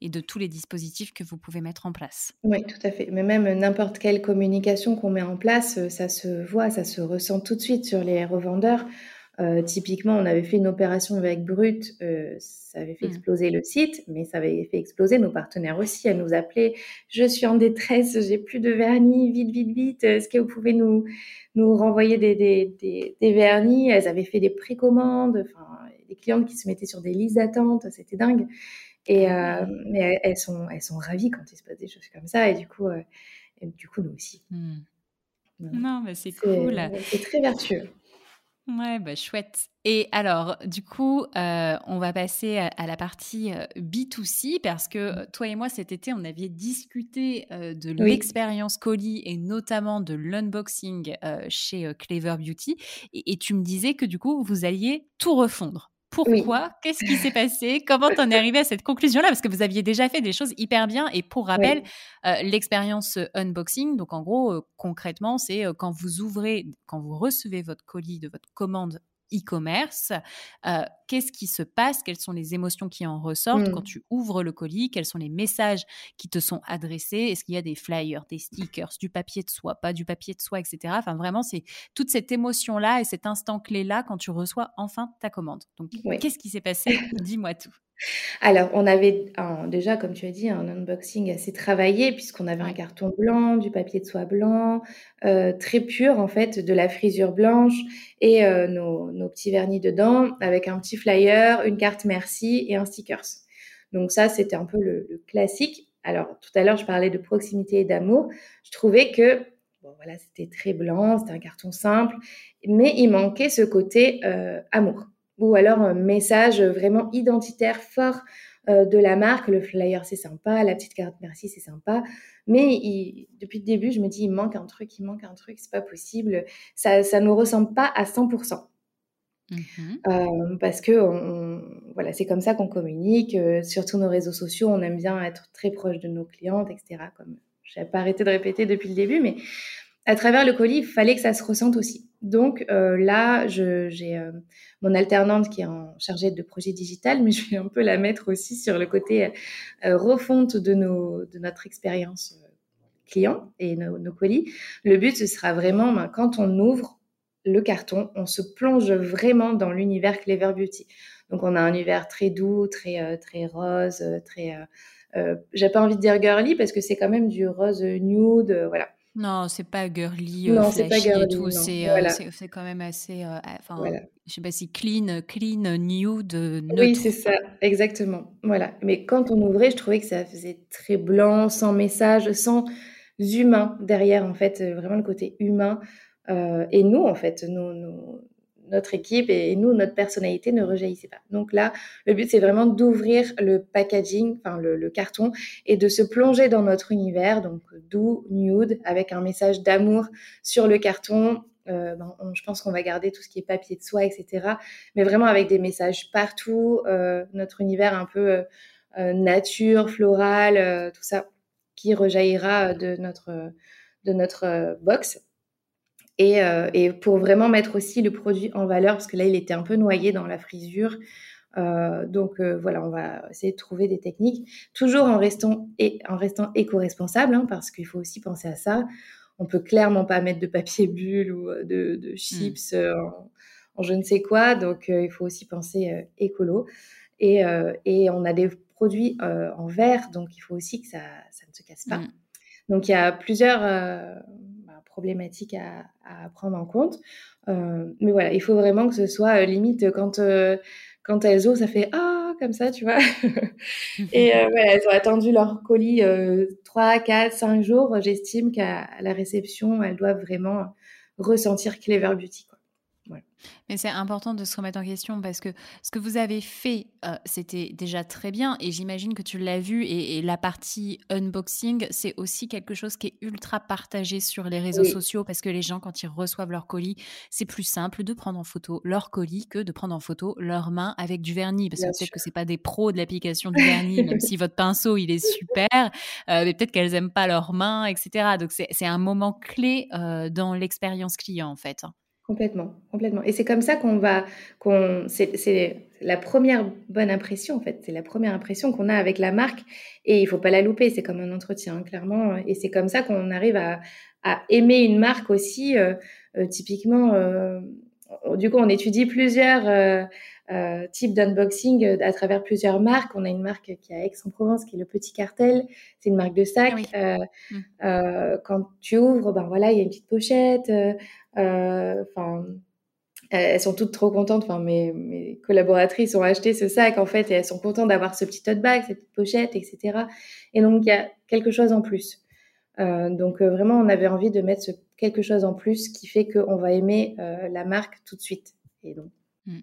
et de tous les dispositifs que vous pouvez mettre en place. Oui, tout à fait. Mais même n'importe quelle communication qu'on met en place, euh, ça se voit, ça se ressent tout de suite sur les revendeurs. Euh, typiquement, on avait fait une opération avec Brut, euh, ça avait fait mmh. exploser le site, mais ça avait fait exploser nos partenaires aussi. Elles nous appelaient Je suis en détresse, j'ai plus de vernis, vite, vite, vite. Est-ce que vous pouvez nous, nous renvoyer des, des, des, des vernis? Elles avaient fait des précommandes, enfin, des clientes qui se mettaient sur des listes d'attente, c'était dingue. Et, ah euh, mais elles sont, elles sont ravies quand il se passe des choses comme ça. Et du coup, du coup nous aussi. Mmh. Non, mais c'est cool. C'est très vertueux. Ouais, bah chouette. Et alors, du coup, euh, on va passer à, la partie B2C parce que mmh. toi et moi, cet été, on avait discuté de l'expérience colis et notamment de l'unboxing chez Clever Beauty. Et, et, tu me disais que du coup, vous alliez tout refondre. Pourquoi? Qu'est-ce qui s'est passé? Comment t'en es arrivé à cette conclusion-là? Parce que vous aviez déjà fait des choses hyper bien. Et pour rappel, euh, l'expérience euh, unboxing, donc en gros, euh, concrètement, c'est quand vous ouvrez, quand vous recevez votre colis de votre commande e-commerce. Qu'est-ce qui se passe Quelles sont les émotions qui en ressortent quand mmh. tu ouvres le colis Quels sont les messages qui te sont adressés Est-ce qu'il y a des flyers, des stickers, du papier de soie, pas du papier de soie, etc. Enfin, vraiment, c'est toute cette émotion-là et cet instant clé-là quand tu reçois enfin ta commande. Donc, qu'est-ce qui s'est passé? Dis-moi tout. [LAUGHS] Alors, on avait déjà, comme tu as dit, un unboxing assez travaillé puisqu'on avait un carton blanc, du papier de soie blanc, euh, très pur en fait, de la frisure blanche et euh, nos, petits vernis dedans avec un petit flyer, une carte merci et un stickers. Donc ça, c'était un peu le, classique. Alors, tout à l'heure, je parlais de proximité et d'amour. Je trouvais que, bon voilà, c'était très blanc, c'était un carton simple, mais il manquait ce côté euh, amour ou alors un message vraiment identitaire fort euh, de la marque. Le flyer, c'est sympa, la petite carte merci, c'est sympa. Mais depuis le début, je me dis, il manque un truc, il manque un truc, c'est pas possible. Ça, ça nous ressemble pas à 100%. Mmh parce que voilà, c'est comme ça qu'on communique. sur tous nos réseaux sociaux, on aime bien être très proche de nos clientes, etc. Comme je n'ai pas arrêté de répéter depuis le début, mais à travers le colis, il fallait que ça se ressente aussi. Donc là, j'ai mon alternante qui est en chargée de projet digital, mais [LAUGHS] je vais un peu la mettre aussi sur le côté refonte de, nos, de notre expérience client et nos, nos, colis. Le but, ce sera vraiment, ben, quand on ouvre, le carton, on se plonge vraiment dans l'univers Clever Beauty. Donc on a un univers très doux, très euh, très rose, euh, très euh, j'ai pas envie de dire girly parce que c'est quand même du rose nude, voilà. Non, c'est pas girly, non, c'est pas girly, et tout. C'est quand même assez. Enfin, je sais pas si clean, clean, nude, neutre. Oui, c'est ça, exactement. Voilà. Mais quand on ouvrait, je trouvais que ça faisait très blanc, sans message, sans humain derrière, en fait, vraiment le côté humain. Euh, et nous, en fait, notre équipe et, nous, notre personnalité ne rejaillissait pas. Donc là, le but, c'est vraiment d'ouvrir le packaging, enfin le, carton, et de se plonger dans notre univers, donc doux, nude, avec un message d'amour sur le carton. Euh, je pense qu'on va garder tout ce qui est papier de soie, etc. Mais vraiment avec des messages partout, euh, notre univers un peu nature, floral, tout ça qui rejaillira de notre box. Euh, et, pour vraiment mettre aussi le produit en valeur, parce que là, il était un peu noyé dans la frisure. Euh, donc euh, voilà, on va essayer de trouver des techniques, toujours en restant, et, en restant éco-responsable, hein, parce qu'il faut aussi penser à ça. On peut clairement pas mettre de papier bulle ou de, de chips hmm. en, je ne sais quoi, donc il faut aussi penser écolo. Et, et, on a des produits en verre, donc il faut aussi que ça, ça ne se casse pas. Hmm. Donc il y a plusieurs problématiques à, prendre en compte. Euh, mais voilà, il faut vraiment que ce soit euh, limite quand, euh, quand elles osent, ça fait ah comme ça, tu vois. [LAUGHS] et voilà, elles ont attendu leur colis 3, 4, 5 jours. J'estime qu'à la réception, elles doivent vraiment ressentir Clever Beauty. Mais c'est important de se remettre en question parce que ce que vous avez fait, euh, c'était déjà très bien et j'imagine que tu l'as vu et, la partie unboxing, c'est aussi quelque chose qui est ultra partagé sur les réseaux sociaux parce que les gens, quand ils reçoivent leur colis, c'est plus simple de prendre en photo leur colis que de prendre en photo leurs mains avec du vernis parce que peut-être que c'est pas des pros de l'application du vernis, [LAUGHS] même si votre pinceau il est super, euh, mais peut-être qu'elles aiment pas leurs mains, etc. Donc c'est un moment clé euh, dans l'expérience client en fait. Complètement, complètement. Et c'est comme ça qu'on va, qu'on, c'est la première bonne impression en fait. C'est la première impression qu'on a avec la marque et il faut pas la louper. C'est comme un entretien, hein, clairement. Et c'est comme ça qu'on arrive à, à, aimer une marque aussi. Euh, euh, typiquement, euh, du coup, on étudie plusieurs types d'unboxing à travers plusieurs marques. On a une marque qui est à Aix-en-Provence, qui est le Petit Cartel. C'est une marque de sac. Ah mmh. quand tu ouvres, ben voilà, il y a une petite pochette. Euh, enfin, elles sont toutes trop contentes. Enfin, mes, mes, collaboratrices ont acheté ce sac en fait et elles sont contentes d'avoir ce petit tote bag, cette petite pochette, etc. Et donc il y a quelque chose en plus. Euh, donc euh, vraiment, on avait envie de mettre ce quelque chose en plus qui fait qu'on va aimer la marque tout de suite. Et donc. Mmh.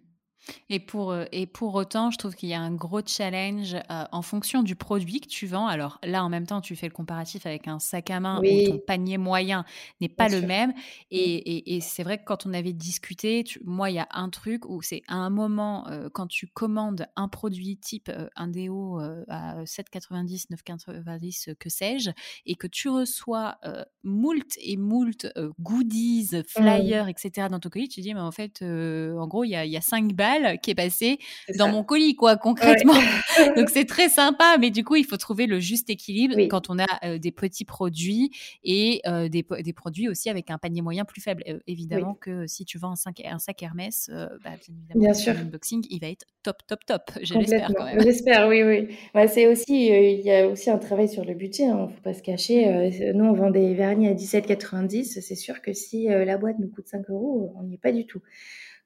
Et pour, euh, et pour autant, je trouve qu'il y a un gros challenge euh, en fonction du produit que tu vends. Alors là, en même temps, tu fais le comparatif avec un sac à main où ton panier moyen n'est pas le même. Mmh. Et, et, c'est vrai que quand on avait discuté, moi, il y a un truc où c'est à un moment, euh, quand tu commandes un produit type un déo à 7,90, 9,90, que sais-je, et que tu reçois moult et moult goodies, mmh. flyers, etc. dans ton colis, tu dis, mais en fait, en gros, il y a, y a 5 balles qui est passé dans mon colis, quoi, concrètement. [LAUGHS] Donc c'est très sympa, mais du coup, il faut trouver le juste équilibre quand on a euh, des petits produits et euh, des, des, produits aussi avec un panier moyen plus faible. Euh, évidemment que si tu vends un sac, un sac Hermès, bah, bien évidemment, l'unboxing, il va être top, top, top. [LAUGHS] J'espère quand même. J'espère, oui, oui. c'est aussi, il y a aussi un travail sur le budget, il hein, ne faut pas se cacher. nous, on vend des vernis à 17,90. C'est sûr que si la boîte nous coûte 5 euros, on n'y est pas du tout.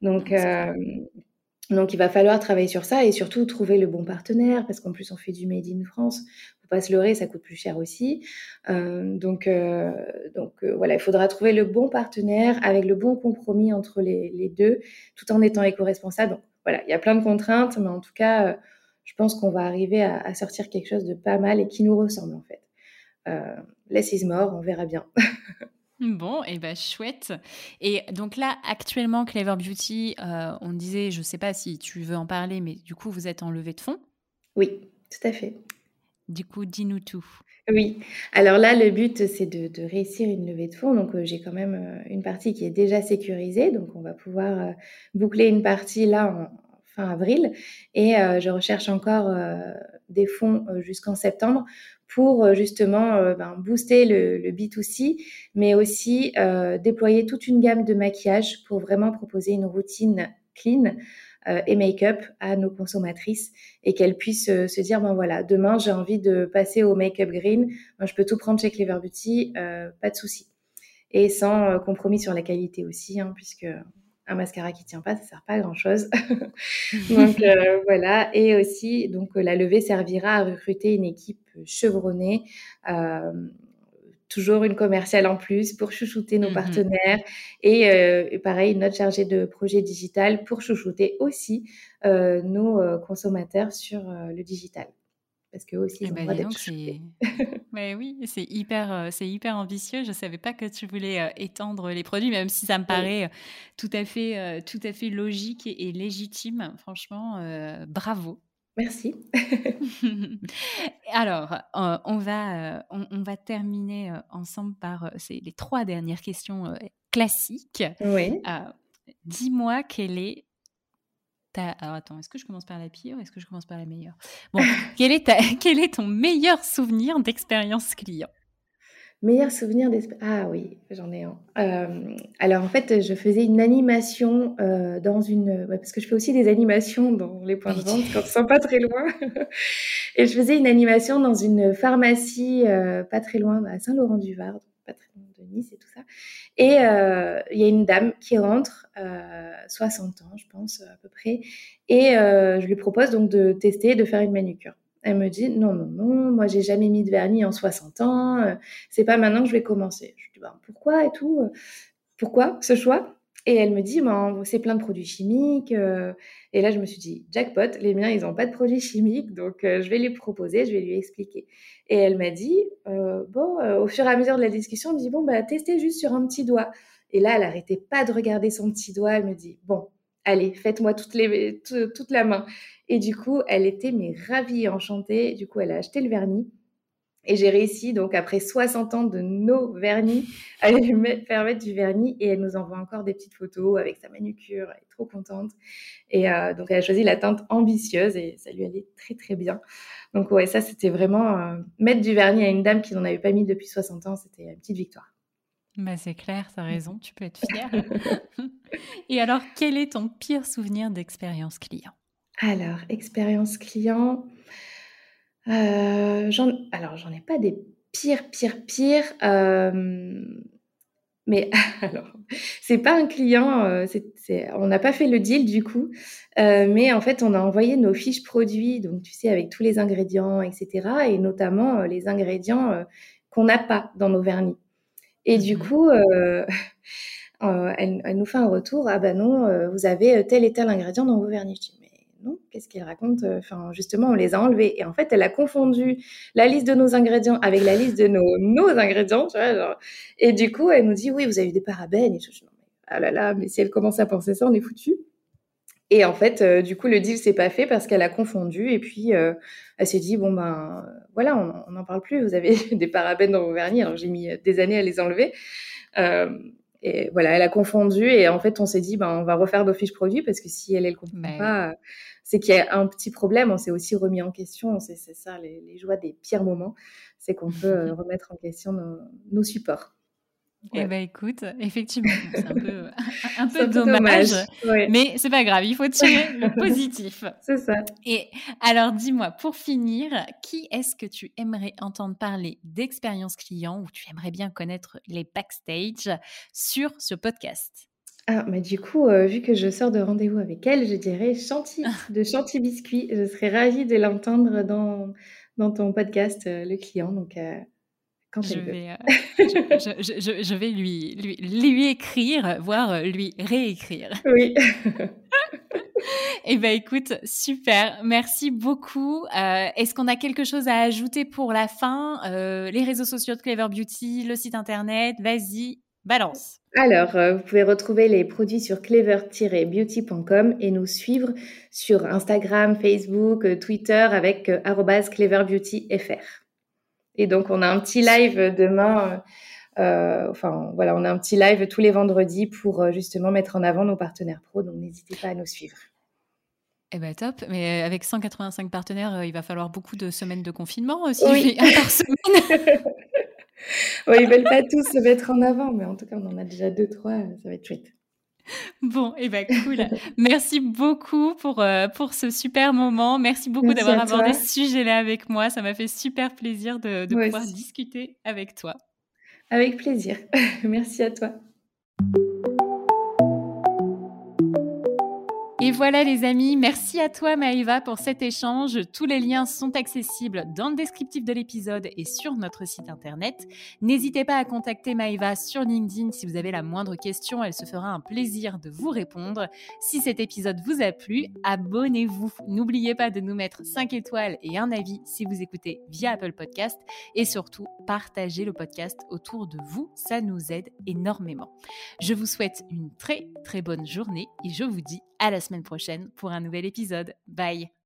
Donc, donc, il va falloir travailler sur ça et surtout trouver le bon partenaire parce qu'en plus, on fait du made in France. Faut pas se leurrer, ça coûte plus cher aussi. Euh, donc, euh, euh, voilà, il faudra trouver le bon partenaire avec le bon compromis entre les, deux, tout en étant éco-responsable. Donc, voilà, il y a plein de contraintes, mais en tout cas, je pense qu'on va arriver à, sortir quelque chose de pas mal et qui nous ressemble en fait. less is more, on verra bien. [LAUGHS] Bon, et eh ben chouette. Et donc là, actuellement, Clever Beauty, euh, on disait, je ne sais pas si tu veux en parler, mais du coup, vous êtes en levée de fonds Oui, tout à fait. Du coup, dis-nous tout. Oui, alors là, le but, c'est de, réussir une levée de fonds. Donc, euh, j'ai quand même euh, une partie qui est déjà sécurisée. Donc, on va pouvoir boucler une partie là en fin avril. Et je recherche encore des fonds jusqu'en septembre pour euh, justement euh, ben, booster le, le, B2C, mais aussi euh, déployer toute une gamme de maquillage pour vraiment proposer une routine clean et make-up à nos consommatrices et qu'elles puissent se dire bon voilà demain j'ai envie de passer au make-up green, moi je peux tout prendre chez Clever Beauty, pas de souci. Et sans compromis sur la qualité aussi hein, puisque un mascara qui tient pas, ça sert pas à grand chose. [LAUGHS] [LAUGHS] donc euh, voilà. Et aussi, donc la levée servira à recruter une équipe chevronnée. Euh, toujours une commerciale en plus pour chouchouter nos mmh partenaires et euh, pareil une autre chargée de projet digital pour chouchouter aussi nos consommateurs sur le digital parce que aussi ils eh ben, [LAUGHS] Mais oui, c'est hyper, euh, c'est hyper ambitieux. Je savais pas que tu voulais euh, étendre les produits, même si ça me paraît euh, tout à fait, tout à fait logique et, légitime. Franchement, bravo. Merci. [LAUGHS] [LAUGHS] Alors, on va, on, va terminer ensemble par les trois dernières questions classiques. Oui. Dis-moi quelle est alors attends, est-ce que je commence par la pire ou est-ce que je commence par la meilleure? Bon, [LAUGHS] quel est, [LAUGHS] quel est ton meilleur souvenir d'expérience client? Meilleur souvenir d'expérience Ah oui, j'en ai un. Euh, alors en fait, je faisais une animation euh, dans une... parce que je fais aussi des animations dans les points de vente quand ils sont pas très loin. [LAUGHS] Et je faisais une animation dans une pharmacie euh, pas très loin, à Saint-Laurent-du-Var, pas très loin Et tout ça. Et il y a une dame qui rentre 60 ans, je pense, à peu près. Et euh, je lui propose donc de tester, de faire une manucure. Elle me dit non, non, non, moi j'ai jamais mis de vernis en 60 ans, euh, c'est pas maintenant que je vais commencer. Je lui dis bah, pourquoi et tout, pourquoi ce choix? Et elle me dit bah, c'est plein de produits chimiques. Euh. et là je me suis dit jackpot, les miens ils n'ont pas de produits chimiques, donc je vais lui proposer, je vais lui expliquer. Et elle m'a dit bon, au fur et à mesure de la discussion, elle me dit bon bah testez juste sur un petit doigt. Et là, elle n'arrêtait pas de regarder son petit doigt. Elle me dit, bon, allez, faites-moi toute, toute la main. Et du coup, elle était mais ravie enchantée. Du coup, elle a acheté le vernis. Et j'ai réussi, donc après 60 ans de nos vernis, à lui [LAUGHS] faire mettre du vernis. Et elle nous envoie encore des petites photos avec sa manucure. Elle est trop contente. Et euh, donc, elle a choisi la teinte ambitieuse et ça lui allait très, très bien. Donc, ouais, ça, c'était vraiment euh, mettre du vernis à une dame qui n'en avait pas mis depuis 60 ans. C'était une petite victoire. Bah, c'est clair, tu as raison, tu peux être fière. [LAUGHS] Et alors, quel est ton pire souvenir d'expérience client? Alors, expérience client, euh, alors j'en ai pas des pires, pires, pires. Euh, mais [LAUGHS] alors, c'est pas un client, euh, on n'a pas fait le deal du coup, euh, mais en fait, on a envoyé nos fiches produits, donc tu sais, avec tous les ingrédients, etc., et notamment les ingrédients qu'on n'a pas dans nos vernis. Et du mmh coup, [LAUGHS] elle, elle, nous fait un retour. Ah ben non, vous avez tel et tel ingrédient dans vos vernis. Je dis, mais non, qu'est-ce qu'elle raconte Enfin, justement, on les a enlevés. Et en fait, elle a confondu la liste de nos ingrédients avec la liste de nos, [LAUGHS] nos ingrédients. Tu vois, genre. Et du coup, elle nous dit, oui, vous avez des parabènes. Et je dis, ah là là, mais si elle commence à penser ça, on est foutu. Et en fait, euh, du coup, le deal s'est pas fait parce qu'elle a confondu. Et puis, euh, elle s'est dit, bon, ben, voilà, on n'en parle plus. Vous avez [LAUGHS] des parabènes dans vos vernis. Alors, j'ai mis des années à les enlever. Euh, et voilà, elle a confondu. Et en fait, on s'est dit, ben, on va refaire nos fiches produits parce que si elle, elle comprend pas, c'est qu'il y a un petit problème. On s'est aussi remis en question. C'est ça, les, joies des pires moments. C'est qu'on peut [LAUGHS] remettre en question nos, nos supports. Eh ben écoute, effectivement, c'est un [LAUGHS] peu, un peu dommage, mais c'est pas grave, il faut tirer le [LAUGHS] positif. C'est ça. Et alors dis-moi, pour finir, qui est-ce que tu aimerais entendre parler d'expérience client ou tu aimerais bien connaître les backstage sur ce podcast? Ah, mais du coup, euh, vu que je sors de rendez-vous avec elle, je dirais Chanty de Chanty Biscuit. Je serais ravie de l'entendre dans, dans ton podcast, euh, le client. Donc, euh, je vais, euh, je, vais lui, lui, lui, écrire, voire lui réécrire. Oui. [LAUGHS] eh bien, écoute, super. Merci beaucoup. Euh, est-ce qu'on a quelque chose à ajouter pour la fin? Euh, Les réseaux sociaux de Clever Beauty, le site internet, vas-y. Balance. Alors, euh, vous pouvez retrouver les produits sur clever-beauty.com et nous suivre sur Instagram, Facebook, euh, Twitter avec euh, cleverbeautyfr. Et donc, on a un petit live demain. enfin, voilà, on a un petit live tous les vendredis pour justement mettre en avant nos partenaires pro. Donc, n'hésitez pas à nous suivre. Eh ben top, mais avec 185 partenaires, il va falloir beaucoup de semaines de confinement aussi, oui. [LAUGHS] par semaine. [LAUGHS] ouais, ils veulent pas tous se mettre en avant, mais en tout cas, on en a déjà deux, trois, ça va être chouette. Bon, et eh ben cool. Merci beaucoup pour, euh, pour ce super moment. Merci beaucoup d'avoir abordé ce sujet-là avec moi. Ça m'a fait super plaisir de, de pouvoir discuter avec toi. Avec plaisir. [LAUGHS] Merci à toi. Et voilà les amis, merci à toi Maëva pour cet échange. Tous les liens sont accessibles dans le descriptif de l'épisode et sur notre site internet. N'hésitez pas à contacter Maëva sur LinkedIn si vous avez la moindre question, elle se fera un plaisir de vous répondre. Si cet épisode vous a plu, abonnez-vous. N'oubliez pas de nous mettre 5 étoiles et un avis si vous écoutez via Apple Podcast et surtout partagez le podcast autour de vous, ça nous aide énormément. Je vous souhaite une très très bonne journée et je vous dis à la semaine prochaine pour un nouvel épisode. Bye